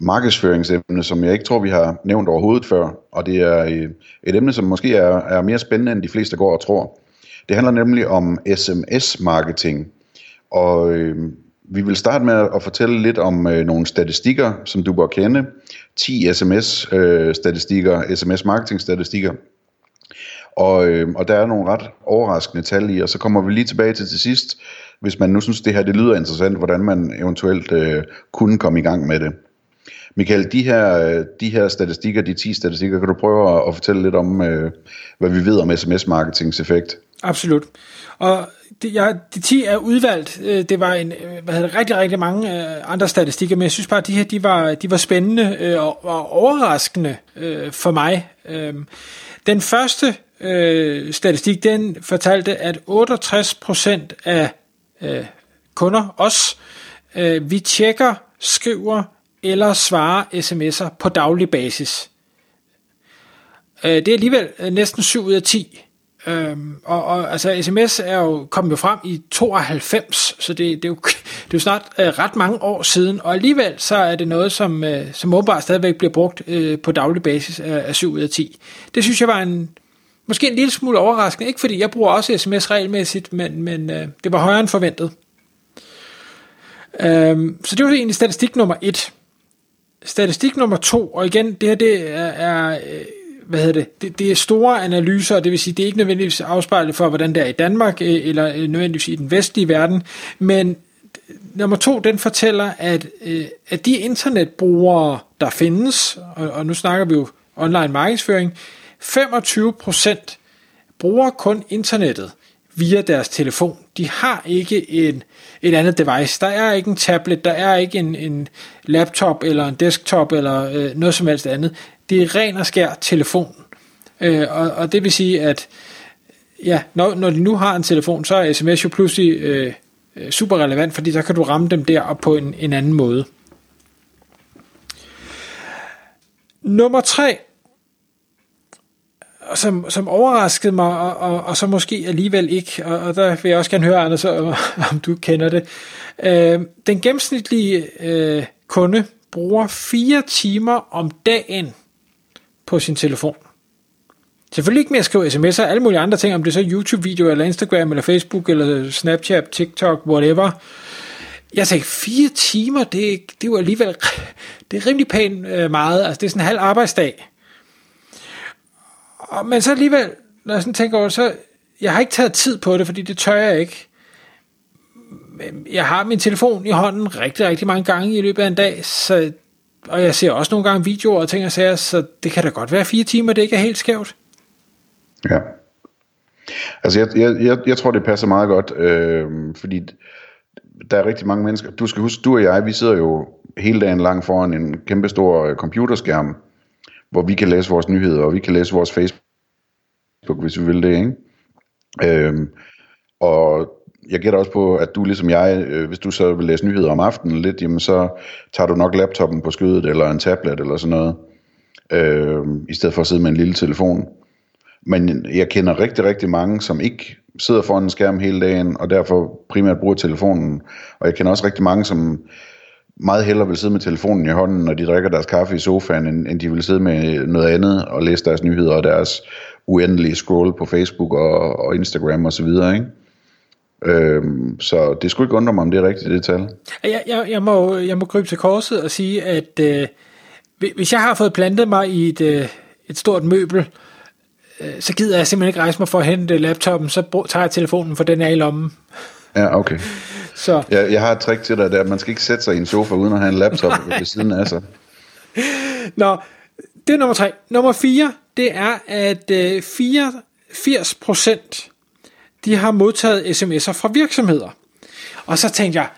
markedsføringsemne, som jeg ikke tror, vi har nævnt overhovedet før. Og det er øh, et emne, som måske er, er mere spændende, end de fleste går og tror. Det handler nemlig om SMS-marketing. Og øh, vi vil starte med at fortælle lidt om øh, nogle statistikker, som du bør kende. 10 SMS-statistikker, øh, SMS-marketing-statistikker. Og, øh, og der er nogle ret overraskende tal i, og så kommer vi lige tilbage til til sidst, hvis man nu synes, det her det lyder interessant, hvordan man eventuelt øh, kunne komme i gang med det. Michael, de her, de her statistikker, de 10 statistikker, kan du prøve at, at fortælle lidt om, øh, hvad vi ved om sms-marketings effekt? Absolut. Og de, ja, de 10 er udvalgt. Øh, det var en, øh, hvad hedder det, rigtig, rigtig mange andre statistikker, men jeg synes bare, at de her de var, de var spændende og, og overraskende for mig. Den første øh, statistik, den fortalte, at 68% af øh, kunder, os, øh, vi tjekker, skriver eller svare sms'er på daglig basis. Øh, det er alligevel øh, næsten 7 ud af 10. Øhm, og, og altså sms er jo kommet jo frem i 92, så det, det, er, jo, det er jo snart øh, ret mange år siden, og alligevel så er det noget, som, øh, som åbenbart stadigvæk bliver brugt øh, på daglig basis af, af 7 ud af 10. Det synes jeg var en, måske en lille smule overraskende, ikke fordi jeg bruger også sms regelmæssigt, men, men øh, det var højere end forventet. Øhm, så det var egentlig statistik nummer 1. Statistik nummer to, og igen, det her det er, er øh, hvad hedder det, det, det er store analyser, det vil sige, det er ikke nødvendigvis afspejlet for, hvordan det er i Danmark, øh, eller øh, nødvendigvis i den vestlige verden, men nummer to, den fortæller, at, at de internetbrugere, der findes, og, og nu snakker vi jo online markedsføring, 25% bruger kun internettet via deres telefon. De har ikke en, et andet device. Der er ikke en tablet, der er ikke en, en laptop eller en desktop eller øh, noget som helst andet. Det er ren og skær telefon. Øh, og, og det vil sige, at ja, når, når de nu har en telefon, så er sms jo pludselig øh, øh super relevant, fordi så kan du ramme dem der på en, en anden måde. Nummer tre, som, som overraskede mig, og, og, og så måske alligevel ikke, og, og der vil jeg også gerne høre, Anders, om du kender det. Øh, den gennemsnitlige øh, kunde bruger fire timer om dagen på sin telefon. Selvfølgelig ikke med at skrive sms'er, alle mulige andre ting, om det er så YouTube-video, eller Instagram, eller Facebook, eller Snapchat, TikTok, whatever. Jeg tænkte, fire timer, det, det er jo alligevel, det er rimelig pænt øh, meget, altså det er sådan en halv arbejdsdag. Og, men så alligevel, når jeg sådan tænker over så jeg har ikke taget tid på det, fordi det tør jeg ikke. Jeg har min telefon i hånden rigtig, rigtig mange gange i løbet af en dag, så, og jeg ser også nogle gange videoer og ting og sager, så det kan da godt være fire timer, det ikke er helt skævt. Ja. Altså, jeg, jeg, jeg, jeg tror, det passer meget godt, øh, fordi der er rigtig mange mennesker. Du skal huske, du og jeg, vi sidder jo hele dagen lang foran en kæmpe stor computerskærm, hvor vi kan læse vores nyheder, og vi kan læse vores Facebook, hvis vi vil det, ikke? Øhm, og jeg gætter også på, at du ligesom jeg, øh, hvis du så vil læse nyheder om aftenen lidt, jamen så tager du nok laptopen på skødet, eller en tablet, eller sådan noget, øh, i stedet for at sidde med en lille telefon. Men jeg kender rigtig, rigtig mange, som ikke sidder foran en skærm hele dagen, og derfor primært bruger telefonen. Og jeg kender også rigtig mange, som meget hellere vil sidde med telefonen i hånden, når de drikker deres kaffe i sofaen, end, end de vil sidde med noget andet og læse deres nyheder og deres uendelige scroll på Facebook og, og Instagram og så videre, ikke? Øhm, så det skulle ikke undre mig, om det er rigtigt, det tal. Jeg, jeg, jeg, må, jeg må krybe til korset og sige, at øh, hvis jeg har fået plantet mig i et, øh, et stort møbel, øh, så gider jeg simpelthen ikke rejse mig for at hente laptopen, så tager jeg telefonen, for den er i lommen. Ja, okay. Så. Jeg, jeg har et trick til dig der. Man skal ikke sætte sig i en sofa uden at have en laptop ved siden af sig. Nå, det er nummer tre. Nummer fire, det er, at øh, 84 procent de har modtaget sms'er fra virksomheder. Og så tænkte jeg,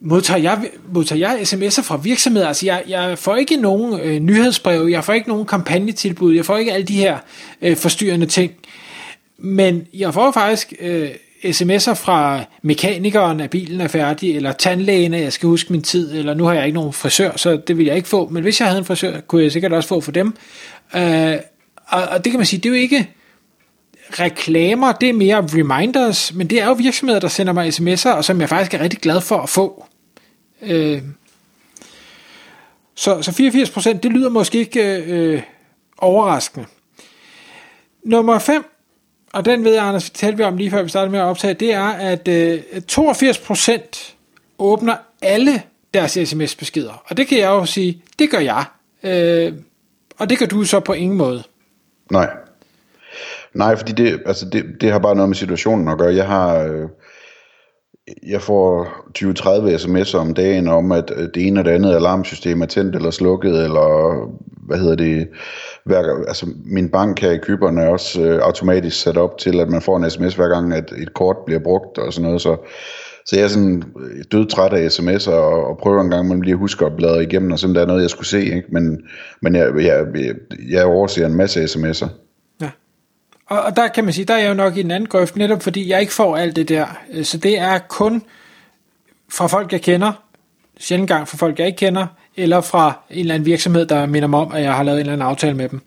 modtager jeg, modtager jeg sms'er fra virksomheder. Altså, jeg, jeg får ikke nogen øh, nyhedsbreve, jeg får ikke nogen kampagnetilbud, jeg får ikke alle de her øh, forstyrrende ting. Men jeg får faktisk øh, sms'er fra mekanikeren, at bilen er færdig, eller tandlægen, at jeg skal huske min tid, eller nu har jeg ikke nogen frisør, så det vil jeg ikke få. Men hvis jeg havde en frisør, kunne jeg sikkert også få for dem. Øh, og, og det kan man sige, det er jo ikke reklamer, det er mere reminders, men det er jo virksomheder, der sender mig sms'er, og som jeg faktisk er rigtig glad for at få. Øh, så, så 84% det lyder måske ikke øh, øh overraskende. Nummer 5, og den ved jeg, Anders, talte vi om lige før vi startede med at optage, det er, at øh, 82% åbner alle deres sms-beskeder. Og det kan jeg jo sige, det gør jeg. Øh, og det gør du så på ingen måde. Nej. Nej, fordi det, altså det, det har bare noget med situationen at gøre. Jeg har... Øh, jeg får 20-30 sms'er om dagen om, at øh, det ene og det andet alarmsystem er tændt eller slukket, eller hvad hedder det, hver, altså min bank her i Kyberen er også øh, automatisk sat op til, at man får en sms hver gang, at et kort bliver brugt og sådan noget, så, så jeg er sådan øh, død træt af sms'er og, og prøver en gang man lige husker at bladre igennem, og sådan der er noget, jeg skulle se, ikke? men, men jeg, jeg, jeg, jeg overser en masse sms'er. Og, og der kan man sige, der er jeg jo nok i en anden grøft, netop fordi jeg ikke får alt det der. Øh, så det er kun fra folk, jeg kender, sjældent gang fra folk, jeg ikke kender, eller fra en eller anden virksomhed, der minder mig om, at jeg har lavet en eller anden aftale med dem.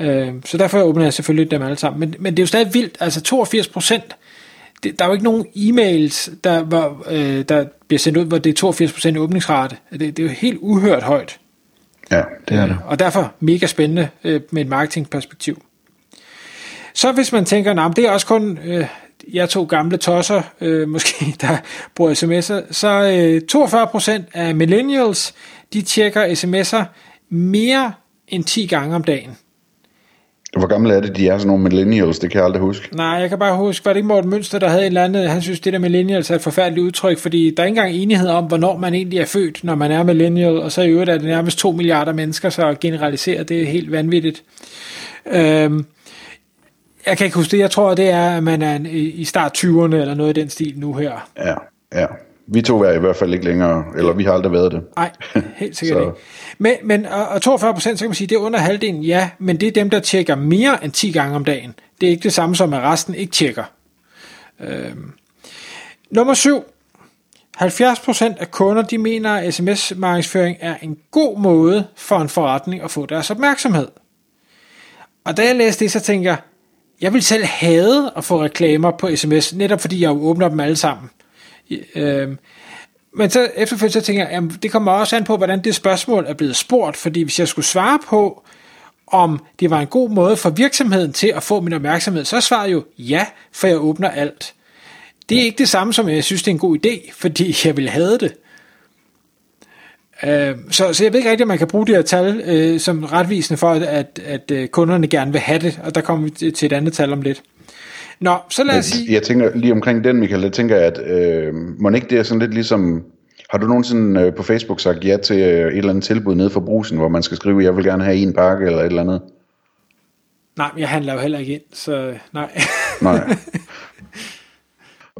Øh, så derfor åbner jeg selvfølgelig dem alle sammen. Men, men det er jo stadig vildt, altså 82 procent, der er jo ikke nogen e-mails, der, hvor, øh, der bliver sendt ud, hvor det er 82 procent åbningsrate. Det, det er jo helt uhørt højt. Ja, det er det. Og derfor mega spændende med et marketingperspektiv. Så hvis man tænker, at det er også kun øh, jeg to gamle tosser, øh, måske, der bruger sms'er, så øh, 42% af millennials, de tjekker sms'er mere end 10 gange om dagen. Hvor gamle er det, de er sådan nogle millennials? Det kan jeg aldrig huske. Nej, jeg kan bare huske, var det ikke Morten Mønster, der havde et eller andet, han synes, det der millennials er et forfærdeligt udtryk, fordi der er ikke engang enighed om, hvornår man egentlig er født, når man er millennial, og så i øvrigt er det nærmest 2 milliarder mennesker, så generaliseret, det er helt vanvittigt. Øhm, jeg kan ikke huske det. Jeg tror, det er, at man er i start 20'erne eller noget i den stil nu her. Ja, ja. Vi to er i hvert fald ikke længere, eller vi har aldrig været det. Nej, helt sikkert ikke. Men, men og 42 procent, så kan man sige, det er under halvdelen, ja, men det er dem, der tjekker mere end 10 gange om dagen. Det er ikke det samme som, at resten ikke tjekker. Øhm. Nummer 7. 70 procent af kunder, de mener, at sms-markedsføring er en god måde for en forretning at få deres opmærksomhed. Og da jeg læste det, så tænker jeg, jeg vil selv have at få reklamer på sms, netop fordi jeg åbner dem alle sammen. Øh, men så efterfølgende så tænker jeg, jamen, det kommer også an på, hvordan det spørgsmål er blevet spurgt, fordi hvis jeg skulle svare på, om det var en god måde for virksomheden til at få min opmærksomhed, så svarer jeg jo ja, for jeg åbner alt. Det er ikke det samme som, jeg synes, det er en god idé, fordi jeg vil have det. Øh, så, så jeg ved ikke rigtig, om man kan bruge de her tal øh, som retvisende for, at, at, at øh, kunderne gerne vil have det, og der kommer vi til et andet tal om lidt. Nå, så lad os sige... Jeg tænker lige omkring den, Michael, jeg tænker, at øh, må ikke det er sådan lidt ligesom... Har du nogensinde øh, på Facebook sagt ja til øh, et eller andet tilbud nede for brusen, hvor man skal skrive, jeg vil gerne have en pakke eller et eller andet? Nej, jeg handler jo heller ikke ind, så nej. nej.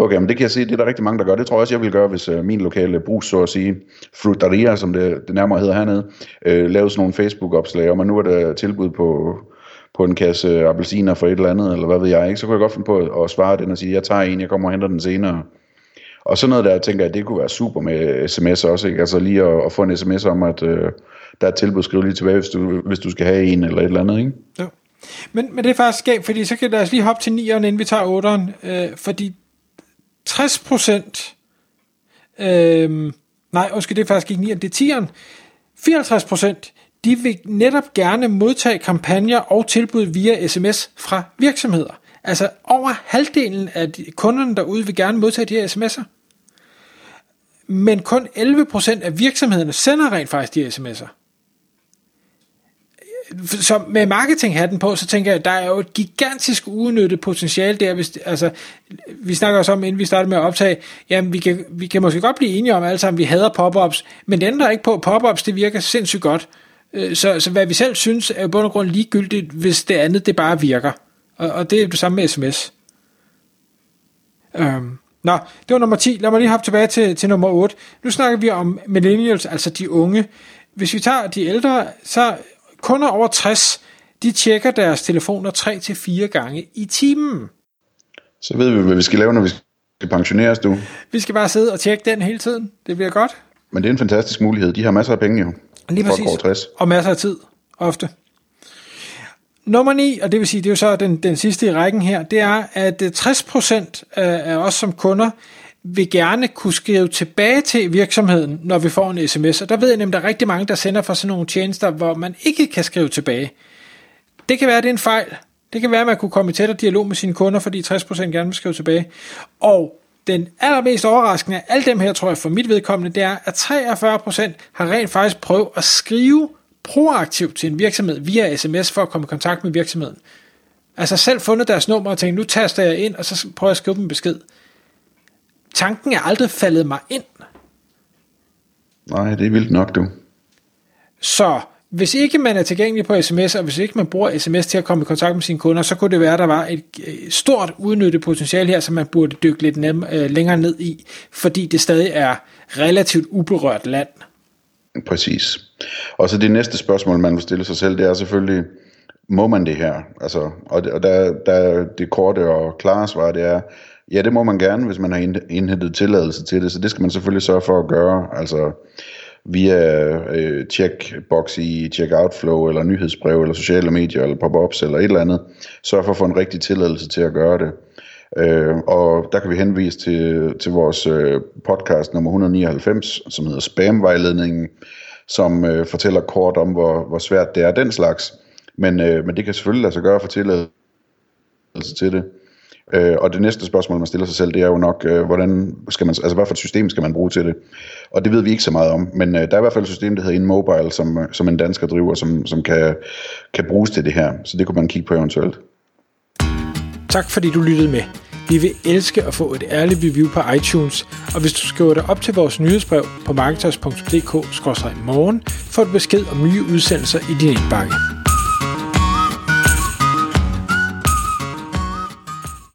Okay, men det kan jeg se, det er der rigtig mange, der gør. Det tror jeg også, jeg vil gøre, hvis øh, min lokale brug, så at sige, frutaria, som det, det nærmere hedder hernede, øh, lavede sådan nogle Facebook-opslag om, at nu er der tilbud på, på en kasse appelsiner for et eller andet, eller hvad ved jeg, ikke? så kunne jeg godt finde på at svare den og sige, jeg tager en, jeg kommer og henter den senere. Og sådan noget der, tænker jeg, det kunne være super med sms også, ikke? altså lige at, at få en sms om, at øh, der er et tilbud, skriv lige tilbage, hvis du, hvis du skal have en eller et eller andet, ikke? Ja. Men, men det er faktisk skægt, fordi så kan lad os lige hoppe til 9'eren, inden vi tager 8'eren, øh, fordi 60 procent, øh, nej, undskyld, det er faktisk ikke 9, det er 10'eren, 54 procent, de vil netop gerne modtage kampagner og tilbud via sms fra virksomheder. Altså over halvdelen af de, kunderne derude vil gerne modtage de her sms'er. Men kun 11% af virksomhederne sender rent faktisk de her sms'er så med marketinghatten på, så tænker jeg, at der er jo et gigantisk uudnyttet potentiale der. Hvis, altså, vi snakker også om, inden vi starter med at optage, jamen vi kan, vi kan måske godt blive enige om alle sammen, vi hader pop-ups, men det ændrer ikke på, at pop-ups det virker sindssygt godt. Øh, så, så hvad vi selv synes, er jo bund og grund ligegyldigt, hvis det andet det bare virker. Og, og det er det samme med sms. Øhm. Nå, det var nummer 10. Lad mig lige hoppe tilbage til, til nummer 8. Nu snakker vi om millennials, altså de unge. Hvis vi tager de ældre, så kunder over 60, de tjekker deres telefoner 3-4 gange i timen. Så ved vi, hvad vi skal lave, når vi skal pensioneres, du. Vi skal bare sidde og tjekke den hele tiden. Det bliver godt. Men det er en fantastisk mulighed. De har masser af penge jo. Lige præcis. over 60. Og masser af tid, ofte. Nummer 9, og det vil sige, det er jo så den, den sidste i rækken her, det er, at øh, 60% af, af os som kunder vil gerne kunne skrive tilbage til virksomheden, når vi får en sms. Og der ved jeg nemlig, at der er rigtig mange, der sender fra sådan nogle tjenester, hvor man ikke kan skrive tilbage. Det kan være, at det er en fejl. Det kan være, at man kunne komme i tættere dialog med sine kunder, fordi 60% gerne vil skrive tilbage. Og den allermest overraskende af alle dem her, tror jeg, for mit vedkommende, det er, at 43% har rent faktisk prøvet at skrive proaktivt til en virksomhed via sms for at komme i kontakt med virksomheden. Altså selv fundet deres nummer og tænkt, nu taster jeg ind, og så prøver jeg at skrive dem en besked. Tanken er aldrig faldet mig ind. Nej, det er vildt nok, du. Så hvis ikke man er tilgængelig på sms, og hvis ikke man bruger sms til at komme i kontakt med sine kunder, så kunne det være, at der var et øh, stort udnyttet potentiale her, som man burde dykke lidt nem, øh, længere ned i, fordi det stadig er relativt uberørt land. Præcis. Og så det næste spørgsmål, man vil stille sig selv, det er selvfølgelig, må man det her? Altså, og det, og der, der det korte og klare svar, det er, ja, det må man gerne, hvis man har indhentet tilladelse til det, så det skal man selvfølgelig sørge for at gøre, altså via øh, checkbox i checkout flow, eller nyhedsbrev, eller sociale medier, eller pop-ups, eller et eller andet. Sørg for at få en rigtig tilladelse til at gøre det. Øh, og der kan vi henvise til, til vores øh, podcast nummer 199, som hedder Spamvejledningen, som øh, fortæller kort om, hvor, hvor svært det er den slags. Men, øh, men det kan selvfølgelig lade sig gøre for tilladelse til det. Øh, og det næste spørgsmål, man stiller sig selv, det er jo nok, øh, hvordan skal man, altså hvad for et system skal man bruge til det? Og det ved vi ikke så meget om, men øh, der er i hvert fald et system, der hedder InMobile, som, øh, som en dansker driver, som, som kan, kan bruges til det her. Så det kunne man kigge på eventuelt. Tak fordi du lyttede med. Vi vil elske at få et ærligt review på iTunes, og hvis du skriver dig op til vores nyhedsbrev på marketers.dk-morgen, får du besked om nye udsendelser i din indbakke.